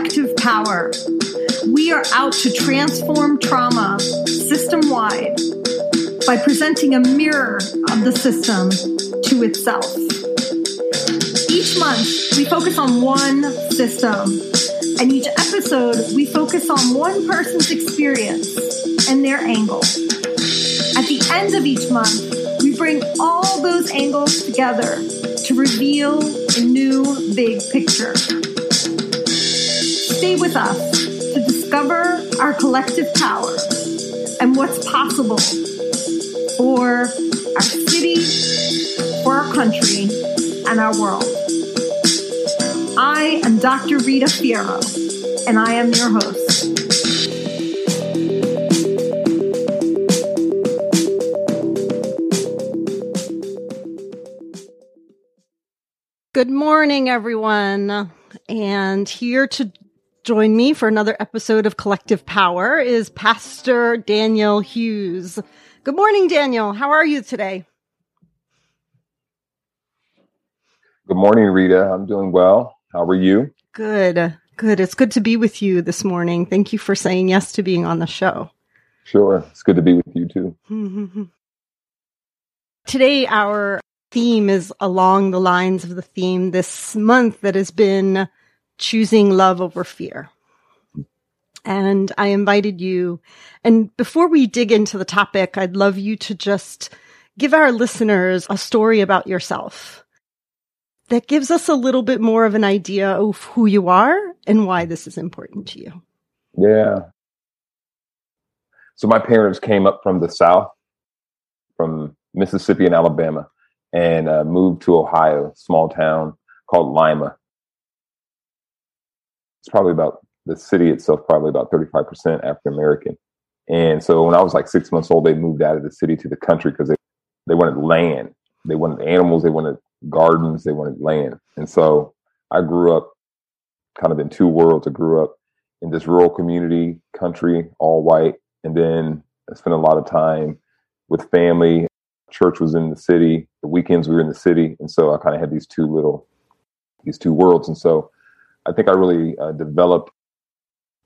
collective power. We are out to transform trauma system wide by presenting a mirror of the system to itself. Each month, we focus on one system, and each episode, we focus on one person's experience and their angle. At the end of each month, we bring all those angles together to reveal a new big picture. Stay with us to discover our collective power and what's possible for our city, for our country, and our world. I am Dr. Rita Fierro, and I am your host. Good morning, everyone. And here to join me for another episode of Collective Power is Pastor Daniel Hughes. Good morning, Daniel. How are you today? Good morning, Rita. I'm doing well. How are you? Good. Good. It's good to be with you this morning. Thank you for saying yes to being on the show. Sure. It's good to be with you too. Today, our theme is along the lines of the theme this month that has been choosing love over fear. And I invited you. And before we dig into the topic, I'd love you to just give our listeners a story about yourself that gives us a little bit more of an idea of who you are and why this is important to you. Yeah. So my parents came up from the South, from Mississippi and Alabama and uh, moved to Ohio, small town called Lima. It's probably about the city itself, probably about 35% African American. And so when I was like six months old, they moved out of the city to the country because they, they wanted land. They wanted animals, they wanted gardens, they wanted land. And so I grew up kind of in two worlds. I grew up in this rural community, country, all white. And then I spent a lot of time with family church was in the city. The weekends we were in the city, and so I kind of had these two little, these two worlds. And so I think I really uh, developed.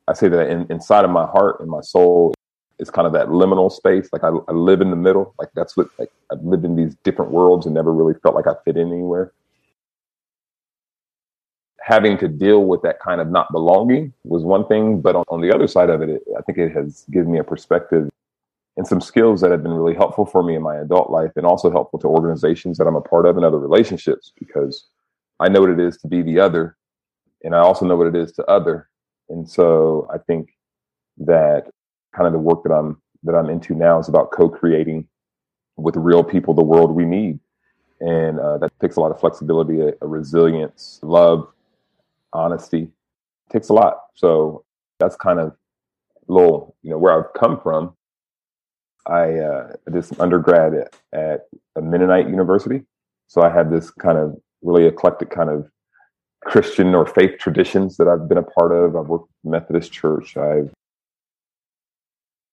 I say that in, inside of my heart and my soul is kind of that liminal space. Like I, I live in the middle. Like that's what like I've lived in these different worlds and never really felt like I fit in anywhere. Having to deal with that kind of not belonging was one thing, but on, on the other side of it, it, I think it has given me a perspective and some skills that have been really helpful for me in my adult life and also helpful to organizations that I'm a part of and other relationships because I know what it is to be the other and I also know what it is to other. And so I think that kind of the work that I'm that I'm into now is about co-creating with real people the world we need. And uh, that takes a lot of flexibility, a, a resilience, love, honesty. It takes a lot. So that's kind of little, you know, where I've come from I uh, did some undergrad at, at a Mennonite university. So I had this kind of really eclectic kind of Christian or faith traditions that I've been a part of. I've worked with Methodist church. I've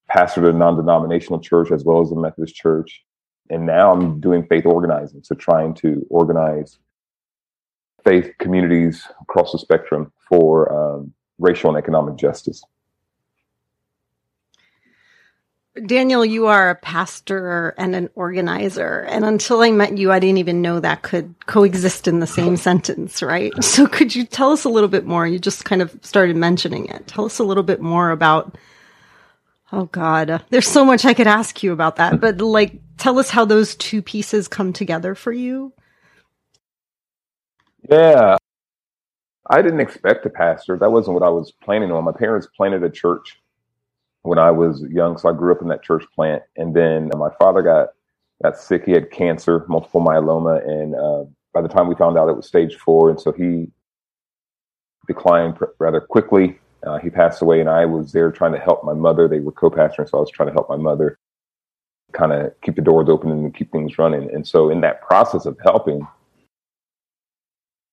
pastored a non-denominational church as well as a Methodist church. And now I'm doing faith organizing. So trying to organize faith communities across the spectrum for um, racial and economic justice. Daniel, you are a pastor and an organizer. And until I met you, I didn't even know that could coexist in the same sentence, right? So could you tell us a little bit more? You just kind of started mentioning it. Tell us a little bit more about, oh God, there's so much I could ask you about that, but like, tell us how those two pieces come together for you. Yeah. I didn't expect a pastor. That wasn't what I was planning on. My parents planted a church when I was young. So I grew up in that church plant. And then my father got, got sick. He had cancer, multiple myeloma. And uh, by the time we found out it was stage four, and so he declined pr- rather quickly. Uh, he passed away, and I was there trying to help my mother. They were co-pastoring, so I was trying to help my mother kind of keep the doors open and keep things running. And so, in that process of helping,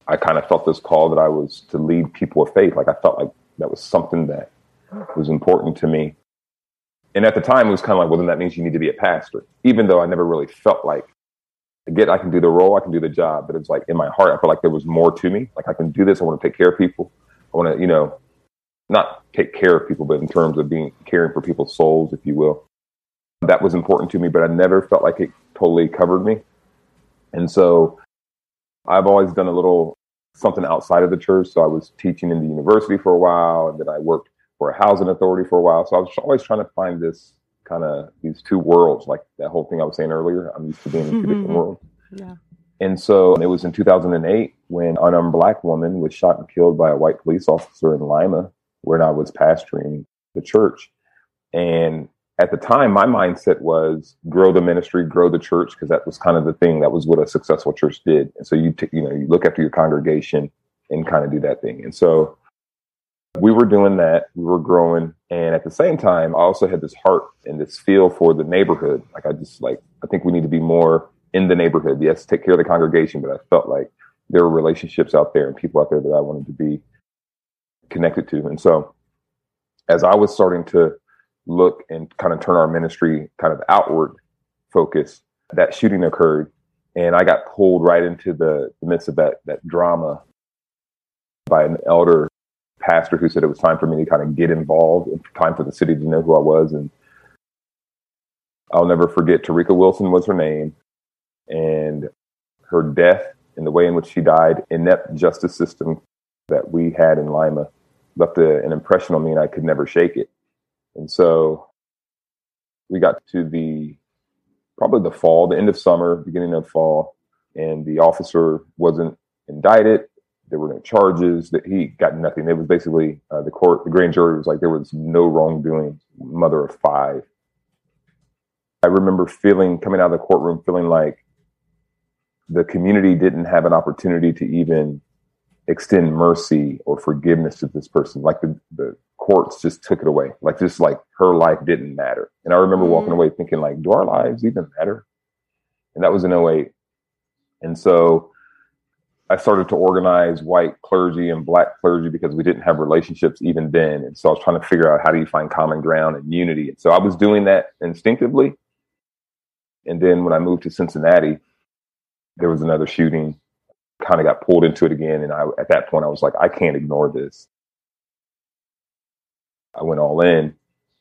I kind of felt this call that I was to lead people of faith. Like I felt like that was something that was important to me. And at the time, it was kind of like, well, then that means you need to be a pastor, even though I never really felt like, get, I can do the role, I can do the job, but it's like in my heart, I felt like there was more to me. Like I can do this. I want to take care of people. I want to, you know, not take care of people, but in terms of being caring for people's souls, if you will. That was important to me, but I never felt like it totally covered me. And so I've always done a little something outside of the church. So I was teaching in the university for a while, and then I worked for a housing authority for a while. So I was always trying to find this kind of these two worlds, like that whole thing I was saying earlier. I'm used to being in 2 mm-hmm. different worlds. Yeah. And so it was in 2008 when an unarmed black woman was shot and killed by a white police officer in Lima, where I was pastoring the church. And at the time, my mindset was grow the ministry, grow the church, because that was kind of the thing. That was what a successful church did. And so you, t- you know, you look after your congregation and kind of do that thing. And so we were doing that. We were growing. And at the same time, I also had this heart and this feel for the neighborhood. Like I just like, I think we need to be more in the neighborhood. Yes, take care of the congregation, but I felt like there were relationships out there and people out there that I wanted to be connected to. And so as I was starting to look and kind of turn our ministry kind of outward focus, that shooting occurred and I got pulled right into the, the midst of that that drama by an elder pastor who said it was time for me to kind of get involved and time for the city to know who I was. And I'll never forget Tarika Wilson was her name and her death and the way in which she died, inept justice system that we had in Lima left a, an impression on me and I could never shake it. And so we got to the probably the fall, the end of summer, beginning of fall, and the officer wasn't indicted. There were no charges. That he got nothing. It was basically uh, the court, the grand jury was like there was no wrongdoing. Mother of five. I remember feeling coming out of the courtroom, feeling like the community didn't have an opportunity to even extend mercy or forgiveness to this person. Like the, the courts just took it away. Like just like her life didn't matter. And I remember walking away thinking like, do our lives even matter? And that was in 08. And so I started to organize white clergy and black clergy because we didn't have relationships even then. And so I was trying to figure out how do you find common ground and unity. And so I was doing that instinctively. And then when I moved to Cincinnati, there was another shooting, kind of got pulled into it again. And I, at that point, I was like, I can't ignore this. I went all in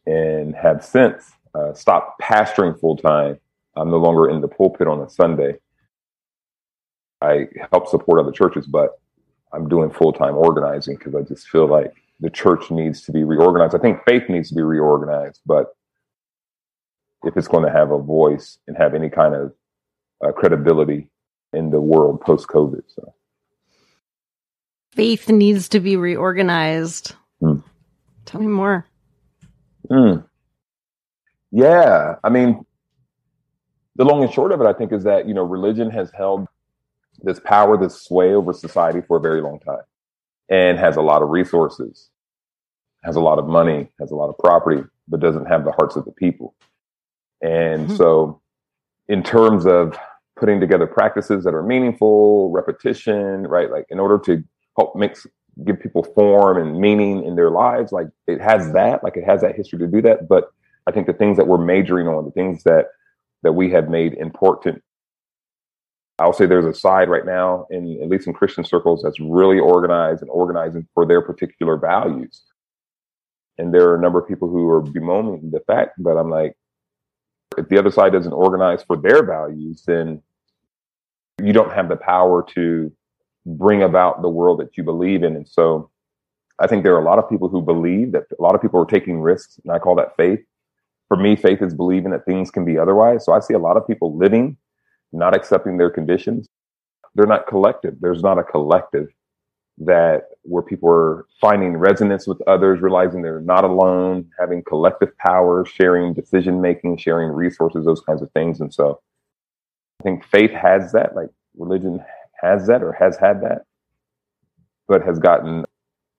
and have since uh, stopped pastoring full time. I'm no longer in the pulpit on a Sunday. I help support other churches, but I'm doing full time organizing because I just feel like the church needs to be reorganized. I think faith needs to be reorganized, but if it's going to have a voice and have any kind of uh, credibility in the world post COVID. So faith needs to be reorganized. Hmm. Tell me more. Hmm. Yeah, I mean, the long and short of it, I think, is that you know religion has held this power, this sway over society for a very long time, and has a lot of resources, has a lot of money, has a lot of property, but doesn't have the hearts of the people. And mm-hmm. so, in terms of putting together practices that are meaningful, repetition, right? Like in order to help make give people form and meaning in their lives, like it has that, like it has that history to do that. But I think the things that we're majoring on, the things that that we have made important. I'll say there's a side right now in at least in Christian circles that's really organized and organizing for their particular values. And there are a number of people who are bemoaning the fact that I'm like, if the other side doesn't organize for their values, then you don't have the power to bring about the world that you believe in. And so I think there are a lot of people who believe that a lot of people are taking risks, and I call that faith. For me, faith is believing that things can be otherwise. So I see a lot of people living, not accepting their conditions. They're not collective. There's not a collective that where people are finding resonance with others, realizing they're not alone, having collective power, sharing decision making, sharing resources, those kinds of things. And so I think faith has that, like religion has that or has had that, but has gotten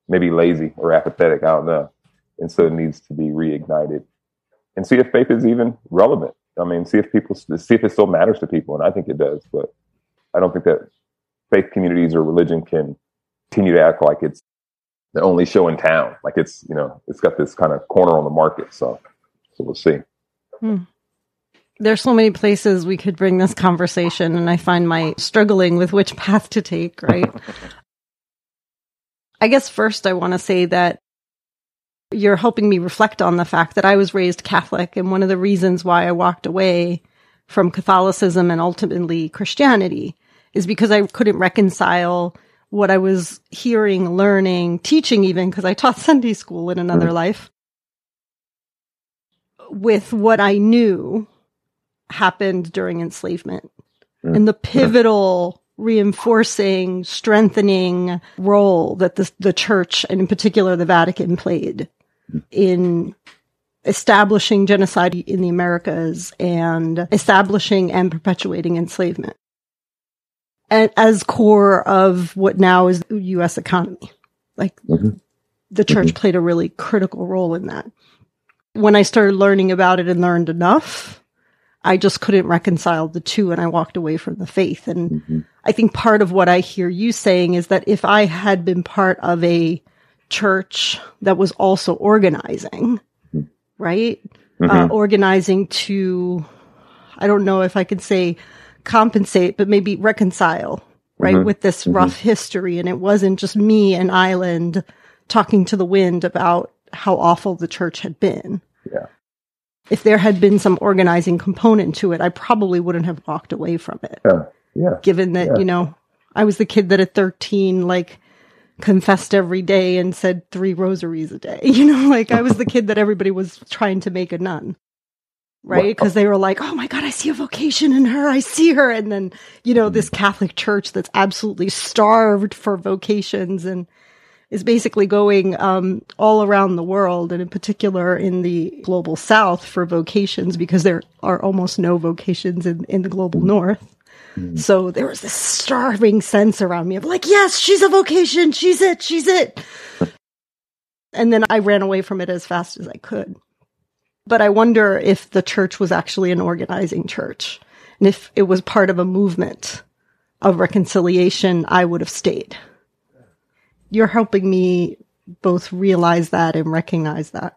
maybe lazy or apathetic. I don't know. And so it needs to be reignited and see if faith is even relevant. I mean, see if people, see if it still matters to people. And I think it does, but I don't think that faith communities or religion can continue to act like it's the only show in town. Like it's, you know, it's got this kind of corner on the market. So, so we'll see. Hmm. There's so many places we could bring this conversation, and I find my struggling with which path to take, right? I guess first I want to say that You're helping me reflect on the fact that I was raised Catholic. And one of the reasons why I walked away from Catholicism and ultimately Christianity is because I couldn't reconcile what I was hearing, learning, teaching even, because I taught Sunday school in another mm. life, with what I knew happened during enslavement mm. and the pivotal reinforcing, strengthening role that the, the church and in particular the Vatican played in establishing genocide in the Americas and establishing and perpetuating enslavement and as core of what now is the U.S. economy. Like mm-hmm. the church mm-hmm. played a really critical role in that. When I started learning about it and learned enough, I just couldn't reconcile the two and I walked away from the faith. And mm-hmm. I think part of what I hear you saying is that if I had been part of a church that was also organizing, mm-hmm. right? Mm-hmm. Uh, organizing to, I don't know if I could say compensate, but maybe reconcile, right? Mm-hmm. With this mm-hmm. rough history. And it wasn't just me and Island talking to the wind about how awful the church had been. Yeah if there had been some organizing component to it, I probably wouldn't have walked away from it. Yeah. Yeah. Given that, yeah. you know, I was the kid that at 13, like, confessed every day and said three rosaries a day. You know, like I was the kid that everybody was trying to make a nun. Right? Because they were like, oh my God, I see a vocation in her. I see her. And then, you know, this Catholic church that's absolutely starved for vocations and is basically going um, all around the world, and in particular in the global south for vocations, because there are almost no vocations in, in the global north. Mm. So there was this starving sense around me of like, yes, she's a vocation. She's it. She's it. and then I ran away from it as fast as I could. But I wonder if the church was actually an organizing church. And if it was part of a movement of reconciliation, I would have stayed you're helping me both realize that and recognize that.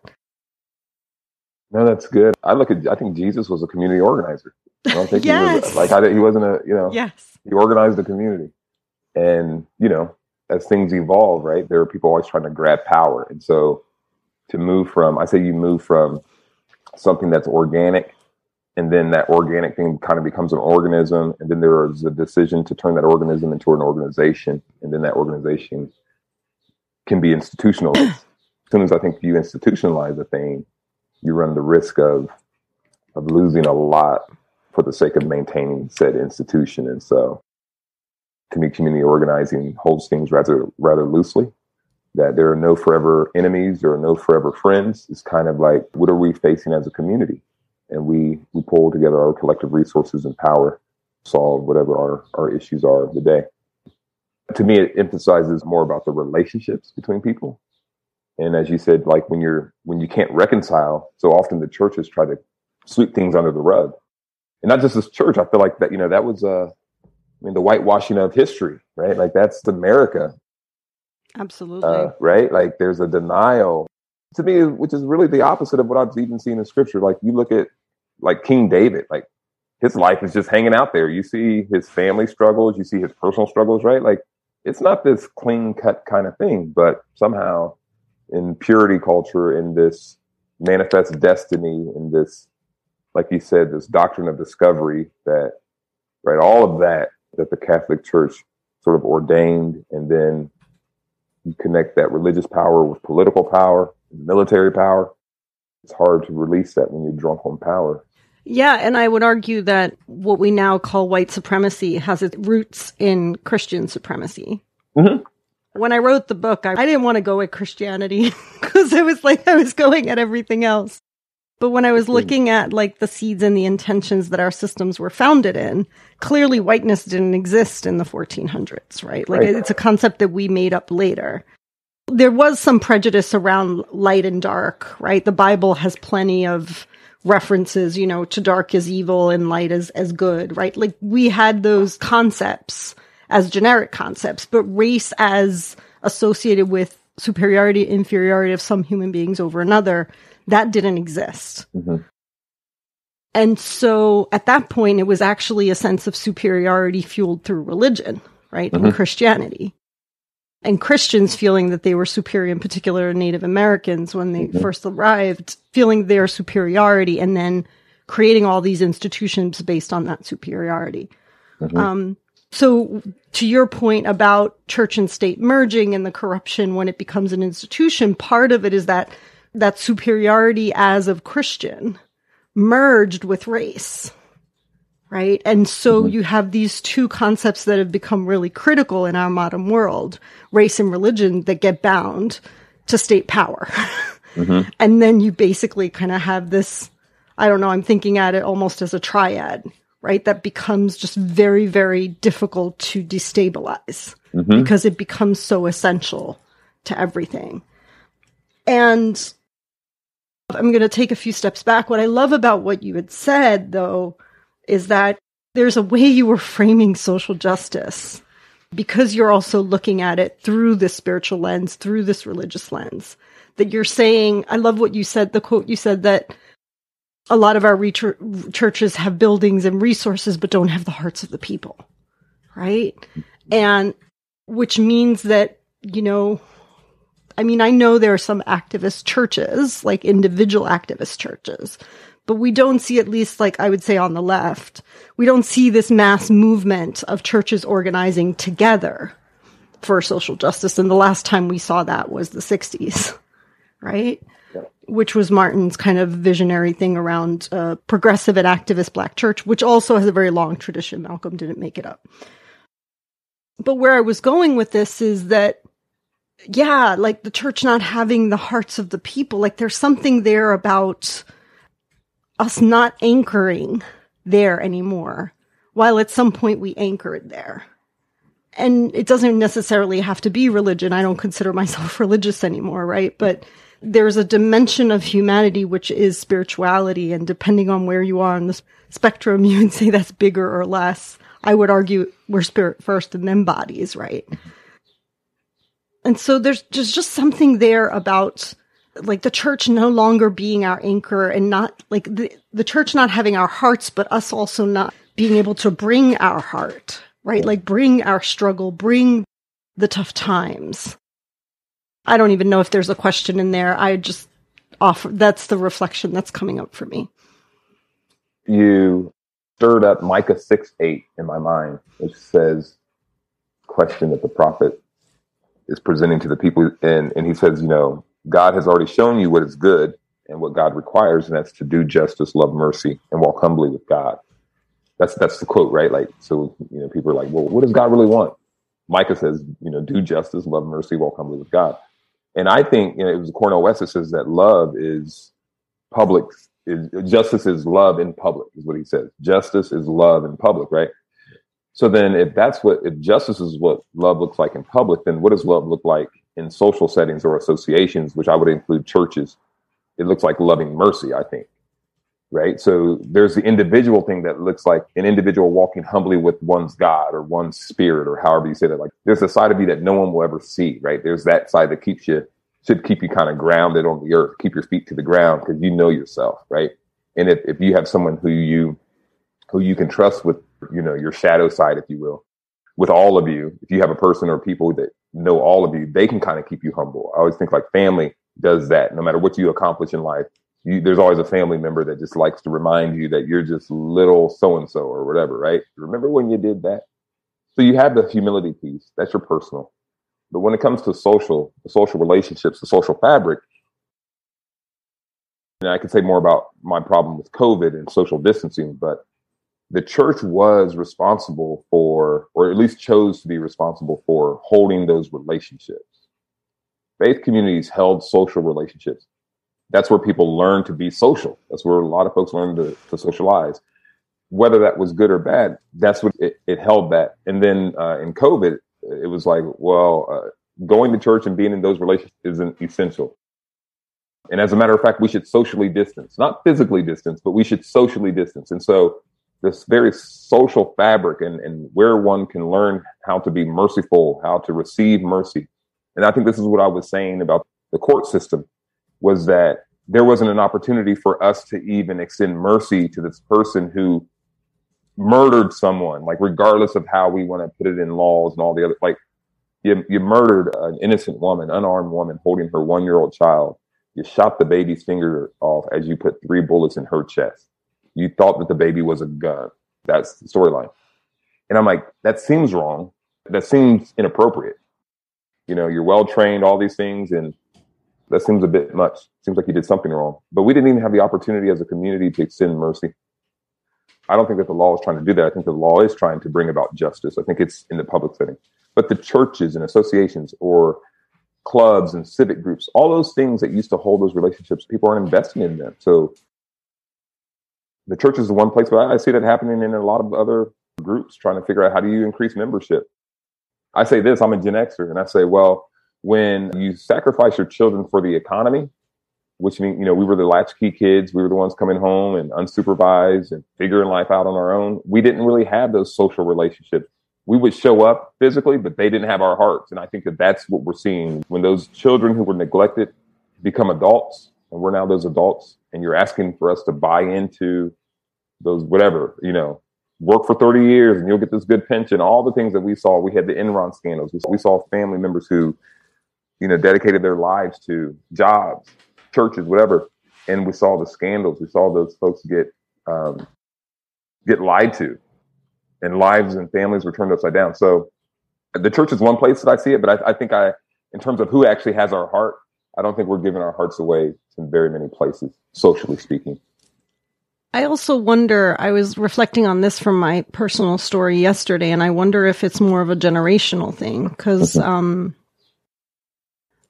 No, that's good. I look at. I think Jesus was a community organizer. I don't think yes. he was like I, he wasn't a you know. Yes. He organized the community, and you know as things evolve, right? There are people always trying to grab power, and so to move from I say you move from something that's organic and then that organic thing kind of becomes an organism and then there is a decision to turn that organism into an organization and then that organization can be institutionalized. as soon as I think you institutionalize a thing, you run the risk of of losing a lot for the sake of maintaining said institution. And so, to me, community organizing holds things rather rather loosely. That there are no forever enemies, there are no forever friends. It's kind of like what are we facing as a community, and we we pull together our collective resources and power, solve whatever our our issues are of the day to me it emphasizes more about the relationships between people and as you said like when you're when you can't reconcile so often the churches try to sweep things under the rug. And not just this church i feel like that you know that was uh i mean the whitewashing of history right? Like that's america. Absolutely. Uh, right? Like there's a denial. To me which is really the opposite of what i've even seen in scripture. Like you look at like king david like his life is just hanging out there. You see his family struggles. You see his personal struggles right? Like it's not this clean cut kind of thing, but somehow in purity culture, in this manifest destiny, in this, like you said, this doctrine of discovery that, right, all of that that the Catholic Church sort of ordained, and then you connect that religious power with political power, military power. It's hard to release that when you're drunk on power. Yeah, and I would argue that what we now call white supremacy has its roots in Christian supremacy. Mm-hmm. When I wrote the book, I, I didn't want to go at Christianity because I was like I was going at everything else. But when I was hmm. looking at like the seeds and the intentions that our systems were founded in, clearly whiteness didn't exist in the 1400s, right? Like right. it's a concept that we made up later. There was some prejudice around light and dark, right? The Bible has plenty of references, you know, to dark as evil and light as, as good, right? Like we had those concepts as generic concepts, but race as associated with superiority, inferiority of some human beings over another, that didn't exist. Mm-hmm. And so at that point, it was actually a sense of superiority fueled through religion, right? Mm-hmm. And Christianity. and Christians feeling that they were superior, in particular Native Americans when they mm-hmm. first arrived, feeling their superiority and then creating all these institutions based on that superiority. Mm-hmm. Um, so to your point about church and state merging and the corruption when it becomes an institution, part of it is that that superiority as of Christian merged with race. Right. And so mm-hmm. you have these two concepts that have become really critical in our modern world, race and religion that get bound to state power. Mm-hmm. and then you basically kind of have this, I don't know, I'm thinking at it almost as a triad, right? That becomes just very, very difficult to destabilize mm-hmm. because it becomes so essential to everything. And I'm going to take a few steps back. What I love about what you had said, though, is that there's a way you were framing social justice because you're also looking at it through this spiritual lens, through this religious lens. That you're saying, I love what you said, the quote you said that a lot of our re- churches have buildings and resources, but don't have the hearts of the people. Right. And which means that, you know, I mean, I know there are some activist churches, like individual activist churches, but we don't see, at least like I would say on the left, we don't see this mass movement of churches organizing together for social justice. And the last time we saw that was the 60s, right? Which was Martin's kind of visionary thing around uh, progressive and activist black church, which also has a very long tradition. Malcolm didn't make it up. But where I was going with this is that yeah, like the church not having the hearts of the people. Like there's something there about us not anchoring there anymore, while at some point we anchored there. And it doesn't necessarily have to be religion. I don't consider myself religious anymore, right? But there's a dimension of humanity which is spirituality. And depending on where you are on the spectrum, you would say that's bigger or less. I would argue we're spirit first and then bodies, right? And so there's just, just something there about like the church no longer being our anchor and not like the, the church not having our hearts, but us also not being able to bring our heart, right? Like bring our struggle, bring the tough times. I don't even know if there's a question in there. I just offer that's the reflection that's coming up for me. You stirred up Micah 6 8 in my mind, which says, question that the prophet is presenting to the people. And, and he says, you know, God has already shown you what is good and what God requires, and that's to do justice, love mercy, and walk humbly with God. That's that's the quote, right? Like, so you know, people are like, well, what does God really want? Micah says, you know, do justice, love mercy, walk humbly with God. And I think you know, it was Cornel West that says that love is public. Is, justice is love in public, is what he says. Justice is love in public, right? So then, if that's what, if justice is what love looks like in public, then what does love look like in social settings or associations, which I would include churches? It looks like loving mercy, I think. Right. So there's the individual thing that looks like an individual walking humbly with one's God or one's spirit or however you say that. Like there's a side of you that no one will ever see. Right. There's that side that keeps you, should keep you kind of grounded on the earth, keep your feet to the ground because you know yourself. Right. And if, if you have someone who you, who you can trust with you know, your shadow side, if you will, with all of you. If you have a person or people that know all of you, they can kind of keep you humble. I always think like family does that. No matter what you accomplish in life, you, there's always a family member that just likes to remind you that you're just little so and so or whatever, right? Remember when you did that? So you have the humility piece. That's your personal. But when it comes to social, the social relationships, the social fabric, and I could say more about my problem with COVID and social distancing, but the church was responsible for, or at least chose to be responsible for holding those relationships. Faith communities held social relationships. That's where people learn to be social. That's where a lot of folks learn to, to socialize. Whether that was good or bad, that's what it, it held that. And then uh, in COVID, it was like, well, uh, going to church and being in those relationships isn't essential. And as a matter of fact, we should socially distance, not physically distance, but we should socially distance. And so this very social fabric and, and where one can learn how to be merciful, how to receive mercy. And I think this is what I was saying about the court system was that there wasn't an opportunity for us to even extend mercy to this person who murdered someone, like regardless of how we want to put it in laws and all the other, like You, you murdered an innocent woman, unarmed woman, holding her one year old child. You shot the baby's finger off as you put three bullets in her chest. You thought that the baby was a gun. That's the storyline. And I'm like, that seems wrong. That seems inappropriate. You know, you're well trained, all these things, and that seems a bit much. Seems like you did something wrong. But we didn't even have the opportunity as a community to extend mercy. I don't think that the law is trying to do that. I think the law is trying to bring about justice. I think it's in the public setting. But the churches and associations or clubs and civic groups, all those things that used to hold those relationships, people aren't investing in them. So the church is the one place, but I see that happening in a lot of other groups trying to figure out how do you increase membership. I say this, I'm a Gen Xer, and I say, well, when you sacrifice your children for the economy, which means, you know, we were the latchkey kids, we were the ones coming home and unsupervised and figuring life out on our own. We didn't really have those social relationships. We would show up physically, but they didn't have our hearts. And I think that that's what we're seeing when those children who were neglected become adults, and we're now those adults, and you're asking for us to buy into those whatever, you know, work for 30 years and you'll get this good pension, all the things that we saw. We had the Enron scandals. We saw, we saw family members who, you know, dedicated their lives to jobs, churches, whatever. And we saw the scandals. We saw those folks get, um, get lied to and lives and families were turned upside down. So the church is one place that I see it, but I, I think I, in terms of who actually has our heart, I don't think we're giving our hearts away in very many places, socially speaking. I also wonder, I was reflecting on this from my personal story yesterday, and I wonder if it's more of a generational thing. Because, mm-hmm. um,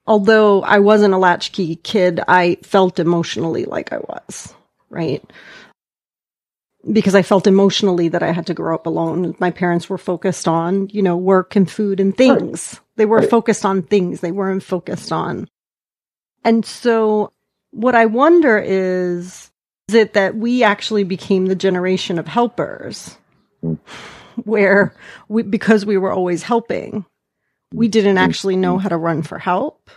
although I wasn't a latchkey kid, I felt emotionally like I was, right? Because I felt emotionally that I had to grow up alone. My parents were focused on, you know, work and food and things. Right. They were right. focused on things. They weren't focused on. And so what I wonder is, is it that we actually became the generation of helpers mm. where we, because we were always helping, we didn't actually know how to run for help.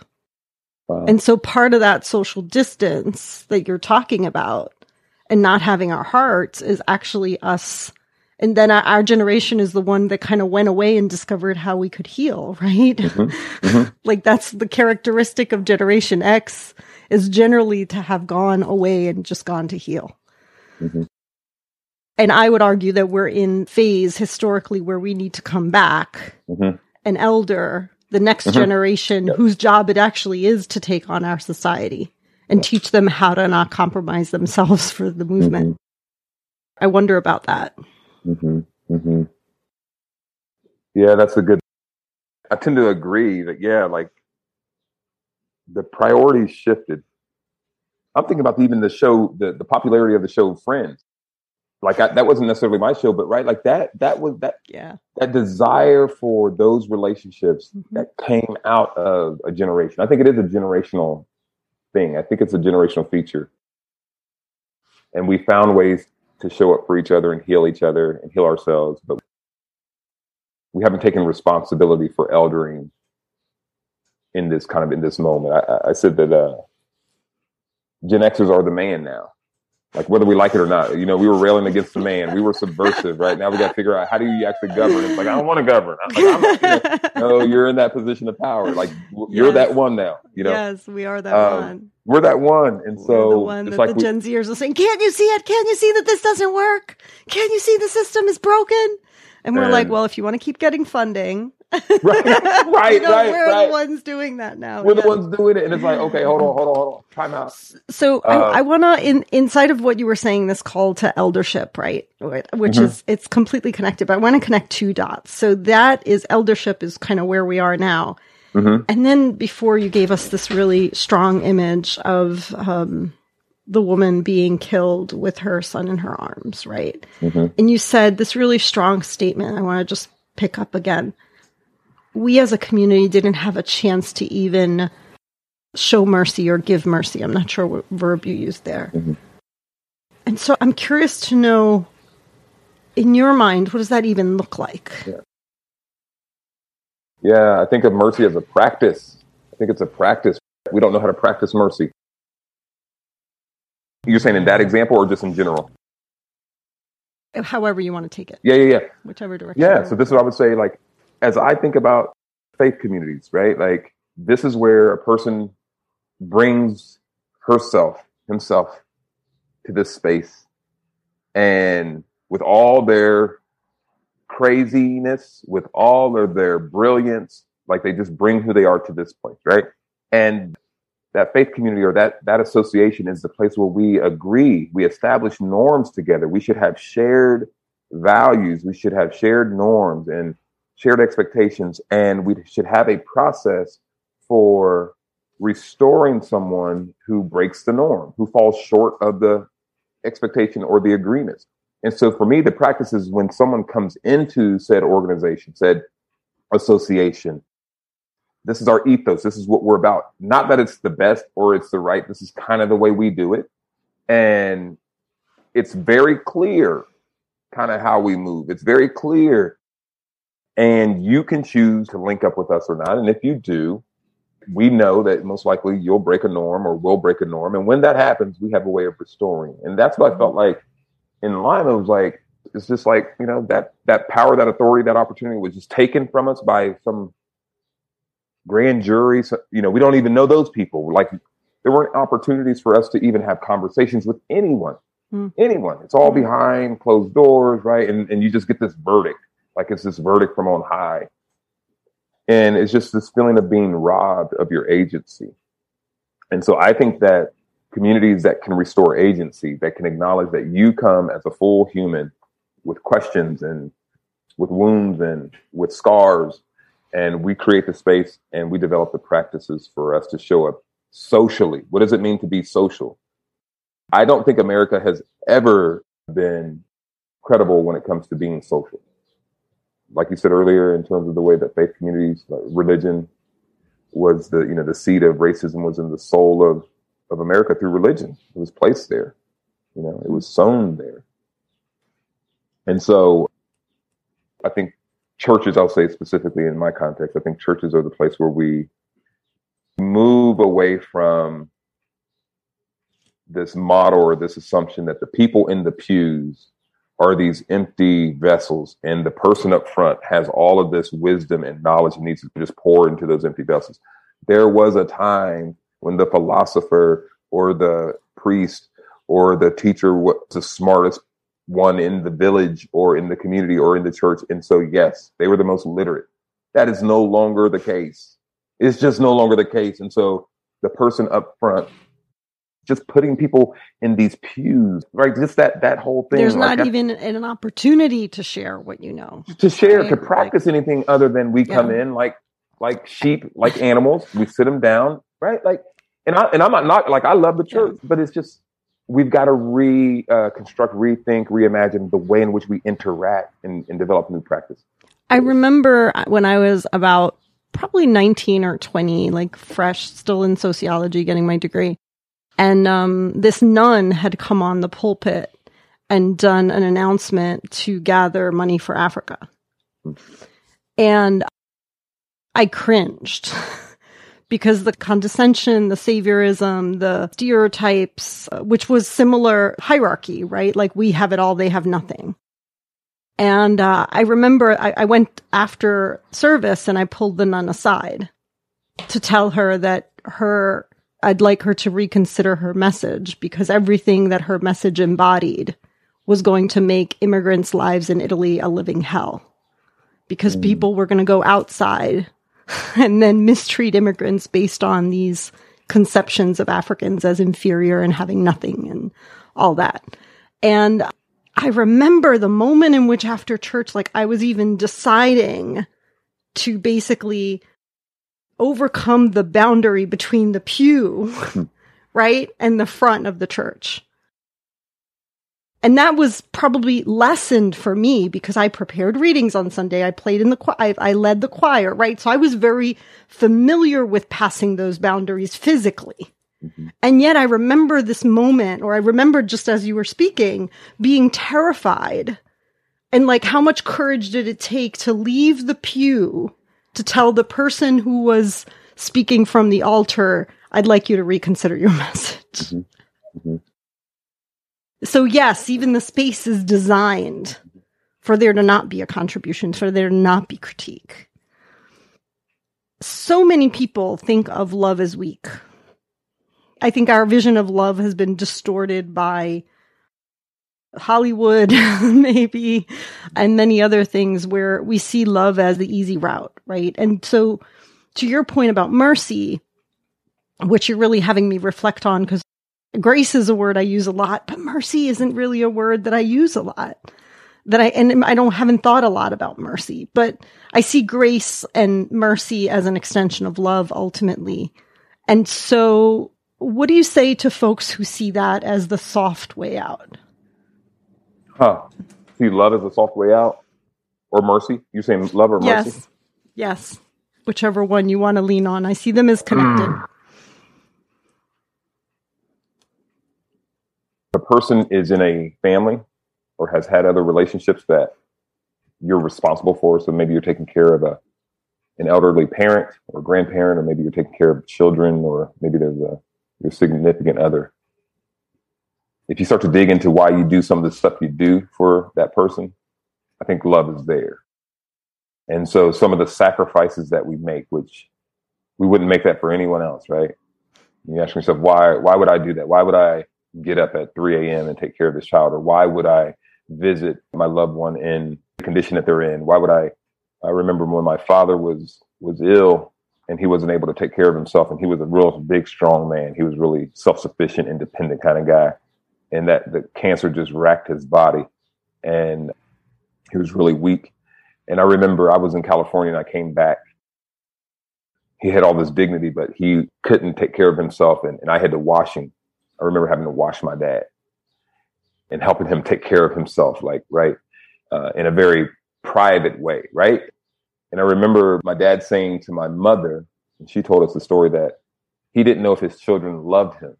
Wow. And so part of that social distance that you're talking about and not having our hearts is actually us. And then our, generation is the one that kind of went away and discovered how we could heal, right? Mm-hmm. Mm-hmm. like that's the characteristic of Generation X is generally to have gone away and just gone to heal. Mm-hmm. And I would argue that we're in phase historically where we need to come back mm-hmm. An elder, the next mm-hmm. generation yep. whose job it actually is to take on our society and teach them how to not compromise themselves for the movement. Mm-hmm. I wonder about that. Mm-hmm. Mm-hmm. Yeah, that's a good. I tend to agree that, yeah, like the priorities shifted. I'm thinking about even the show, the, the popularity of the show Friends. Like I, that wasn't necessarily my show, but right, like that, that was that, yeah, that desire for those relationships mm-hmm. that came out of a generation. I think it is a generational thing. I think it's a generational feature, and we found ways to show up for each other and heal each other and heal ourselves, but we haven't taken responsibility for eldering in this kind of in this moment. I, I said that uh, Gen Xers are the man now. Like whether we like it or not, you know, we were railing against the man. We were subversive, right? Now we got to figure out how do you actually govern. It's like I don't want to govern. I'm like, I'm, you know, no, you're in that position of power. Like you're that one now. You know, yes, we are that um, one. We're that one, and so we're the one that like the we, Gen Zers are saying, "Can't you see it? Can't you see that this doesn't work? Can't you see the system is broken?" And we're and, like, "Well, if you want to keep getting funding, right, right, you know, right. We're right. the ones doing that now. We're yeah. the ones doing it, and it's like, okay, hold on, hold on, hold on, time out. So uh, I, I want to, in inside of what you were saying, this call to eldership, right, which mm-hmm. is it's completely connected. But I want to connect two dots. So that is eldership is kind of where we are now, mm-hmm. and then before you gave us this really strong image of. Um, the woman being killed with her son in her arms, right? Mm-hmm. And you said this really strong statement. I want to just pick up again we as a community didn't have a chance to even show mercy or give mercy. I'm not sure what verb you used there. Mm-hmm. And so I'm curious to know, in your mind, what does that even look like? Yeah. yeah, I think of mercy as a practice. I think it's a practice. We don't know how to practice mercy. You're saying in that example or just in general? However you want to take it. Yeah, yeah, yeah. Whichever direction. Yeah, so this is what I would say. Like, as I think about faith communities, right? Like this is where a person brings herself, himself to this space and with all their craziness, with all of their brilliance, like they just bring who they are to this place, right? And that faith community or that that association is the place where we agree, we establish norms together. We should have shared values, we should have shared norms and shared expectations, and we should have a process for restoring someone who breaks the norm, who falls short of the expectation or the agreements. And so for me, the practice is when someone comes into said organization, said association, this is our ethos. This is what we're about. Not that it's the best or it's the right. This is kind of the way we do it. And it's very clear kind of how we move. It's very clear. And you can choose to link up with us or not. And if you do, we know that most likely you'll break a norm or will break a norm. And when that happens, we have a way of restoring. And that's what I felt like in Lima. It was like, it's just like, you know, that, that power, that authority, that opportunity was just taken from us by some grand juries. You know, we don't even know those people. Like there weren't opportunities for us to even have conversations with anyone. Mm. Anyone. It's all behind closed doors, right? And and you just get this verdict. Like it's this verdict from on high. And it's just this feeling of being robbed of your agency. And so I think that communities that can restore agency, that can acknowledge that you come as a full human with questions and with wounds and with scars and we create the space and we develop the practices for us to show up socially. What does it mean to be social? I don't think America has ever been credible when it comes to being social. Like you said earlier, in terms of the way that faith communities, like religion, was the you know the seed of racism was in the soul of of America through religion. It was placed there, you know, it was sown there, and so I think churches, I'll say specifically in my context, I think churches are the place where we move away from this model or this assumption that the people in the pews are these empty vessels and the person up front has all of this wisdom and knowledge and needs to just pour into those empty vessels. There was a time when the philosopher or the priest or the teacher was the smartest one in the village or in the community or in the church. And so, yes, they were the most literate. That is no longer the case. It's just no longer the case. And so the person up front, just putting people in these pews, right? Just that that whole thing. There's like not even an opportunity to share what you know. To share, right? to practice like, anything other than we come in like like sheep, like animals. We sit them down, right? Like, and I and I'm not, not like I love the church, yeah. but it's just we've got to reconstruct, uh, rethink, reimagine the way in which we interact and, and develop new practice. I remember when I was about probably 19 or 20, like fresh, still in sociology, getting my degree. And um, this nun had come on the pulpit and done an announcement to gather money for Africa. And I cringed. because the condescension, the saviorism, the stereotypes, uh, which was similar hierarchy, right? Like we have it all, they have nothing. And uh, I remember I, I went after service and I pulled the nun aside to tell her that her I'd like her to reconsider her message because everything that her message embodied was going to make immigrants' lives in Italy a living hell because mm. people were going to go outside and then mistreat immigrants based on these conceptions of Africans as inferior and having nothing and all that. And I remember the moment in which after church, like I was even deciding to basically overcome the boundary between the pew, right, and the front of the church. And that was probably lessened for me because I prepared readings on Sunday. I played in the choir. I, I led the choir, right? So I was very familiar with passing those boundaries physically. Mm-hmm. And yet I remember this moment, or I remember just as you were speaking, being terrified. And like, how much courage did it take to leave the pew to tell the person who was speaking from the altar, I'd like you to reconsider your message? Mm-hmm. Mm-hmm. So yes, even the space is designed for there to not be a contribution, for there to not be critique. so many people think of love as weak. I think our vision of love has been distorted by Hollywood, maybe, and many other things where we see love as the easy route, right? And so, to your point about mercy, which you're really having me reflect on, because grace is a word I use a lot, but mercy isn't really a word that I use a lot. That I, and I don't, haven't thought a lot about mercy, but I see grace and mercy as an extension of love ultimately. And so, what do you say to folks who see that as the soft way out? Huh. See love is a soft way out? Or mercy? You're saying love or mercy? Yes. Yes. Whichever one you want to lean on. I see them as connected. Mm. A person is in a family or has had other relationships that you're responsible for. So maybe you're taking care of a an elderly parent or grandparent, or maybe you're taking care of children, or maybe there's a your significant other if you start to dig into why you do some of the stuff you do for that person, I think love is there. And so some of the sacrifices that we make, which we wouldn't make that for anyone else, right? You ask yourself, why, why would I do that? Why would I get up at 3 a.m. and take care of this child? Or why would I visit my loved one in the condition that they're in? Why would I, I remember when my father was, was ill and he wasn't able to take care of himself and he was a real big, strong man. He was really self-sufficient, independent kind of guy and that the cancer just racked his body and he was really weak. And I remember I was in California and I came back. He had all this dignity, but he couldn't take care of himself. And, and I had to wash him. I remember having to wash my dad and helping him take care of himself, like, right, uh, in a very private way, right? And I remember my dad saying to my mother, and she told us the story that he didn't know if his children loved him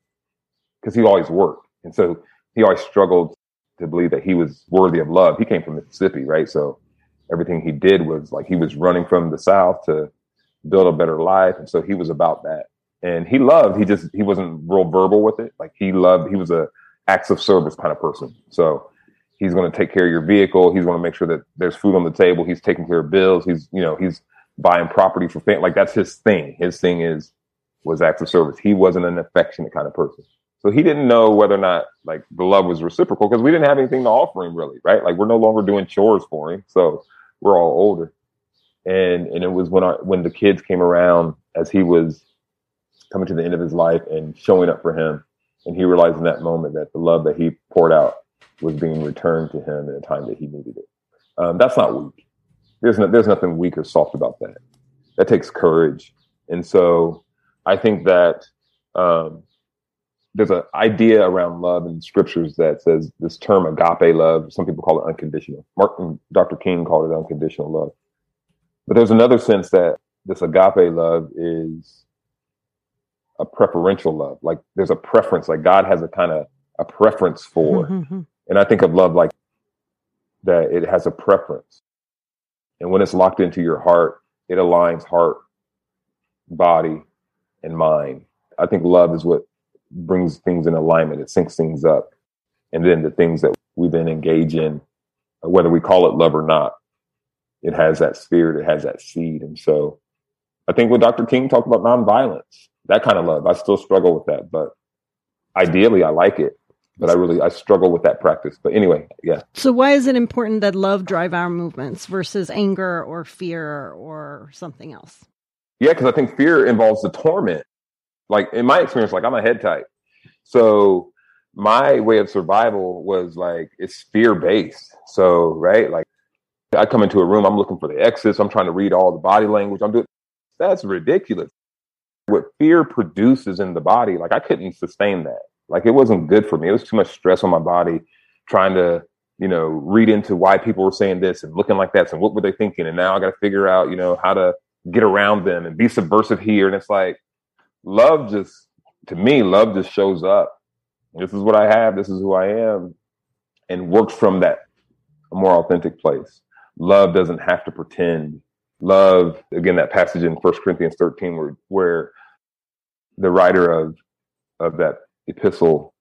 because he always worked. And so he always struggled to believe that he was worthy of love. He came from Mississippi, right? So everything he did was like he was running from the South to build a better life. And so he was about that. And he loved, he just, he wasn't real verbal with it. Like he loved, he was a acts of service kind of person. So he's going to take care of your vehicle. He's going to make sure that there's food on the table. He's taking care of bills. He's, you know, he's buying property for family. Like that's his thing. His thing is, was acts of service. He wasn't an affectionate kind of person. So he didn't know whether or not like the love was reciprocal because we didn't have anything to offer him really, right? Like we're no longer doing chores for him. So we're all older. And and it was when I when the kids came around as he was coming to the end of his life and showing up for him. And he realized in that moment that the love that he poured out was being returned to him in a time that he needed it. Um, that's not weak. There's no, there's nothing weak or soft about that. That takes courage. And so I think that um, there's an idea around love in scriptures that says this term agape love. Some people call it unconditional. Martin, Dr. King called it unconditional love. But there's another sense that this agape love is a preferential love. Like there's a preference, like God has a kind of a preference for. Mm-hmm. And I think of love like that it has a preference. And when it's locked into your heart, it aligns heart, body, and mind. I think love is what brings things in alignment. It syncs things up. And then the things that we then engage in, uh, whether we call it love or not, it has that spirit, it has that seed. And so I think what Dr. King talked about nonviolence, that kind of love, I still struggle with that, but ideally I like it. But I really I struggle with that practice. But anyway, yeah. So why is it important that love drive our movements versus anger or fear or something else? Yeah, because I think fear involves the torment like in my experience, like I'm a head type. So my way of survival was like it's fear based. So right, like I come into a room, I'm looking for the exits, I'm trying to read all the body language. I'm doing that's ridiculous. What fear produces in the body, like I couldn't sustain that. Like it wasn't good for me. It was too much stress on my body trying to, you know, read into why people were saying this and looking like that and what were they thinking. And now I got to figure out, you know, how to get around them and be subversive here. And it's like, love just to me, love just shows up. This is what I have. This is who I am, and works from that a more authentic place. Love doesn't have to pretend. Love again that passage in First Corinthians thirteen where where the writer of of that epistle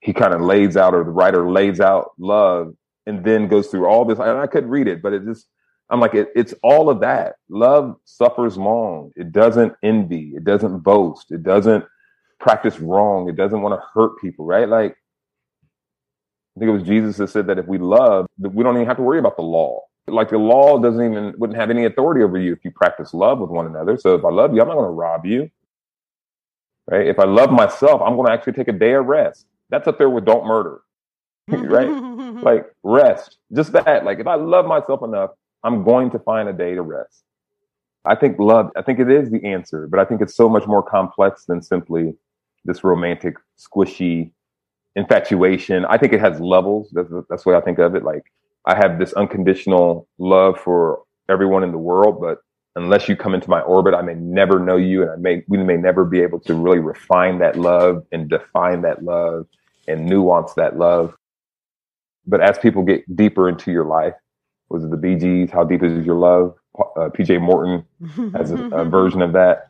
he kind of lays out or the writer lays out love and then goes through all this. And I couldn't read it, but it just I'm like, it, it's all of that. Love suffers long. It doesn't envy. It doesn't boast. It doesn't practice wrong. It doesn't want to hurt people, right? Like, I think it was Jesus that said that if we love, we don't even have to worry about the law. Like the law doesn't even wouldn't have any authority over you if you practice love with one another. So if I love you, I'm not going to rob you. Right? If I love myself, I'm going to actually take a day of rest. That's up there with don't murder. right? like rest. Just that. Like if I love myself enough, I'm going to find a day to rest. I think love, I think it is the answer, but I think it's so much more complex than simply this romantic, squishy infatuation. I think it has levels. That's, that's way I think of it. Like I have this unconditional love for everyone in the world, but unless you come into my orbit, I may never know you, and I may we may never be able to really refine that love and define that love and nuance that love. But as people get deeper into your life, was it the Bee Gees? How deep is your love? Uh, PJ Morton has a, a version of that.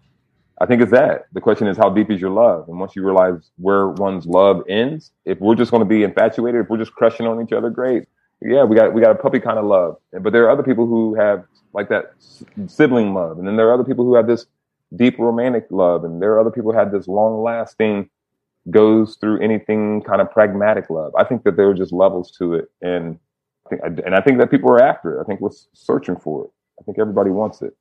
I think it's that. The question is, how deep is your love? And once you realize where one's love ends, if we're just going to be infatuated, if we're just crushing on each other, great. Yeah, we got we got a puppy kind of love. But there are other people who have like that sibling love, and then there are other people who have this deep romantic love, and there are other people who have this long lasting, goes through anything kind of pragmatic love. I think that there are just levels to it, and think, and I think that people are after it. I think we're searching for it. I think everybody wants it.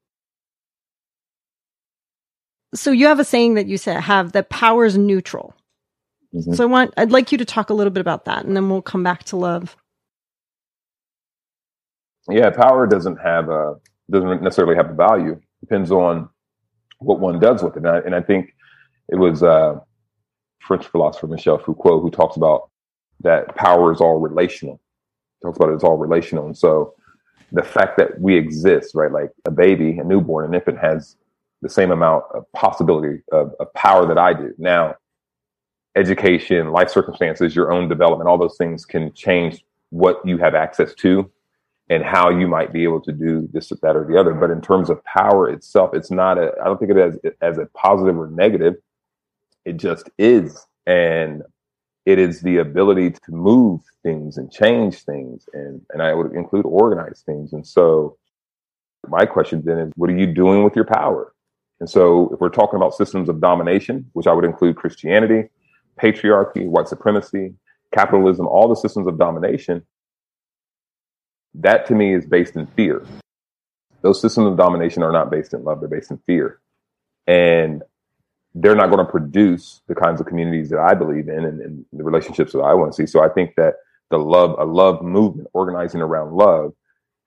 So you have a saying that you said have that power is neutral. Mm-hmm. So I want I'd like you to talk a little bit about that, and then we'll come back to love. Yeah, power doesn't have a doesn't necessarily have a value. Depends on what one does with it, and I, and I think it was uh, French philosopher Michel Foucault who talks about that power is all relational. Talks about it, it's all relational, and so the fact that we exist, right? Like a baby, a newborn, an infant has the same amount of possibility of, of power that I do. Now, education, life circumstances, your own development, all those things can change what you have access to and how you might be able to do this, or that, or the other. But in terms of power itself, it's not a, I don't think of it as, as a positive or negative. It just is. And it is the ability to move things and change things. And, and I would include organize things. And so my question then is, what are you doing with your power? And so if we're talking about systems of domination, which I would include Christianity, patriarchy, white supremacy, capitalism, all the systems of domination, that to me is based in fear. Those systems of domination are not based in love, they're based in fear. And they're not going to produce the kinds of communities that I believe in and, and the relationships that I want to see. So I think that the love, a love movement, organizing around love,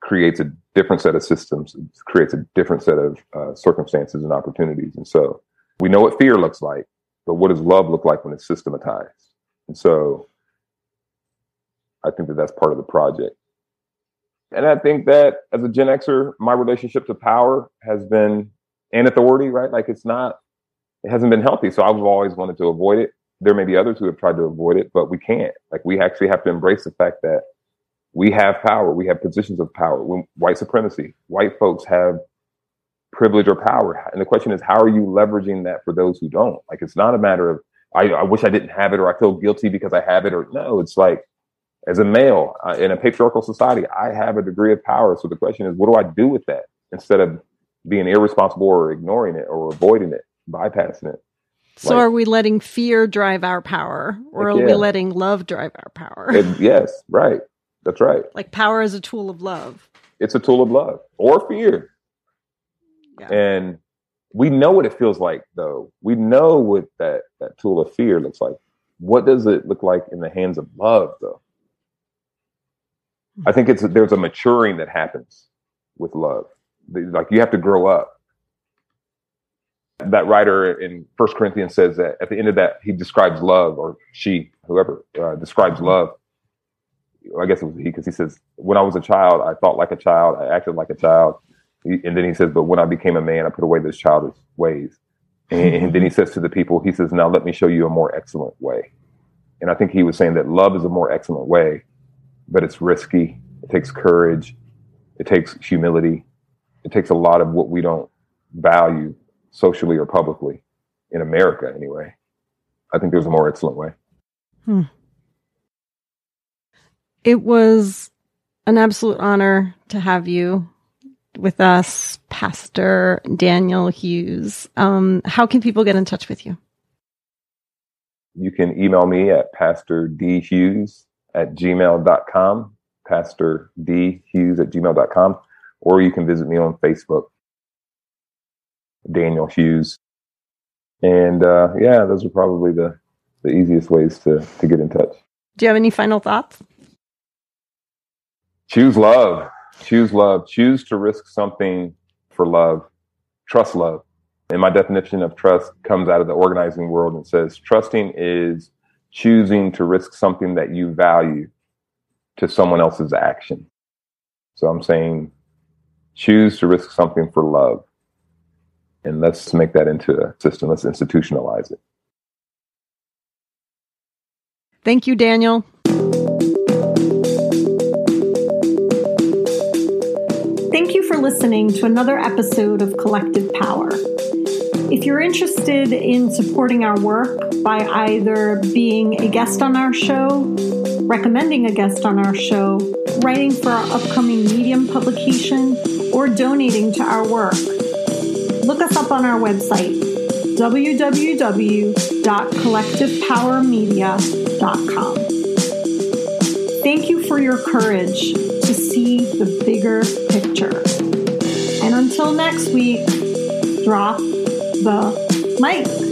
creates a different set of systems, creates a different set of uh, circumstances and opportunities. And so we know what fear looks like, but what does love look like when it's systematized? And so I think that that's part of the project. And I think that as a Gen Xer, my relationship to power has been and authority, right? Like it's not, it hasn't been healthy. So I've always wanted to avoid it. There may be others who have tried to avoid it, but we can't. Like we actually have to embrace the fact that we have power. We have positions of power. When white supremacy, white folks have privilege or power. And the question is, how are you leveraging that for those who don't? Like, it's not a matter of, I, I wish I didn't have it or I feel guilty because I have it or no, it's like, as a male uh, in a patriarchal society, I have a degree of power. So the question is, what do I do with that instead of being irresponsible or ignoring it or avoiding it, bypassing it? So like, are we letting fear drive our power or like, are yeah. we letting love drive our power? Yes, right. That's right. Like power is a tool of love. It's a tool of love or fear. Yeah. And we know what it feels like though. We know what that, that tool of fear looks like. What does it look like in the hands of love though? I think it's there's a maturing that happens with love. Like you have to grow up. That writer in First Corinthians says that at the end of that he describes love, or she, whoever uh, describes love I guess it was he because he says, when I was a child, I thought like a child, I acted like a child. And then he says, but when I became a man, I put away those childish ways. And, and then he says to the people, he says, now let me show you a more excellent way. And I think he was saying that love is a more excellent way, but it's risky. It takes courage. It takes humility. It takes a lot of what we don't value socially or publicly in America, anyway. I think there's a more excellent way. Hmm. It was an absolute honor to have you. with us, Pastor Daniel Hughes. Um, how can people get in touch with you? You can email me at pastordhughes at gmail.com, pastor D Hughes at gmail.com, or you can visit me on Facebook, Daniel Hughes. And uh, yeah, those are probably the, the easiest ways to, to get in touch. Do you have any final thoughts? Choose love. Choose love. Choose to risk something for love. Trust love. And my definition of trust comes out of the organizing world and says trusting is choosing to risk something that you value to someone else's action. So I'm saying choose to risk something for love. And let's make that into a system. Let's institutionalize it. Thank you, Daniel. Thank you for listening to another episode of Collective Power. If you're interested in supporting our work by either being a guest on our show, recommending a guest on our show, writing for our upcoming Medium publication, or donating to our work, look us up on our website, www.collectivepowermedia.com. Thank you for your courage to see the bigger picture. And until next week, drop the mic.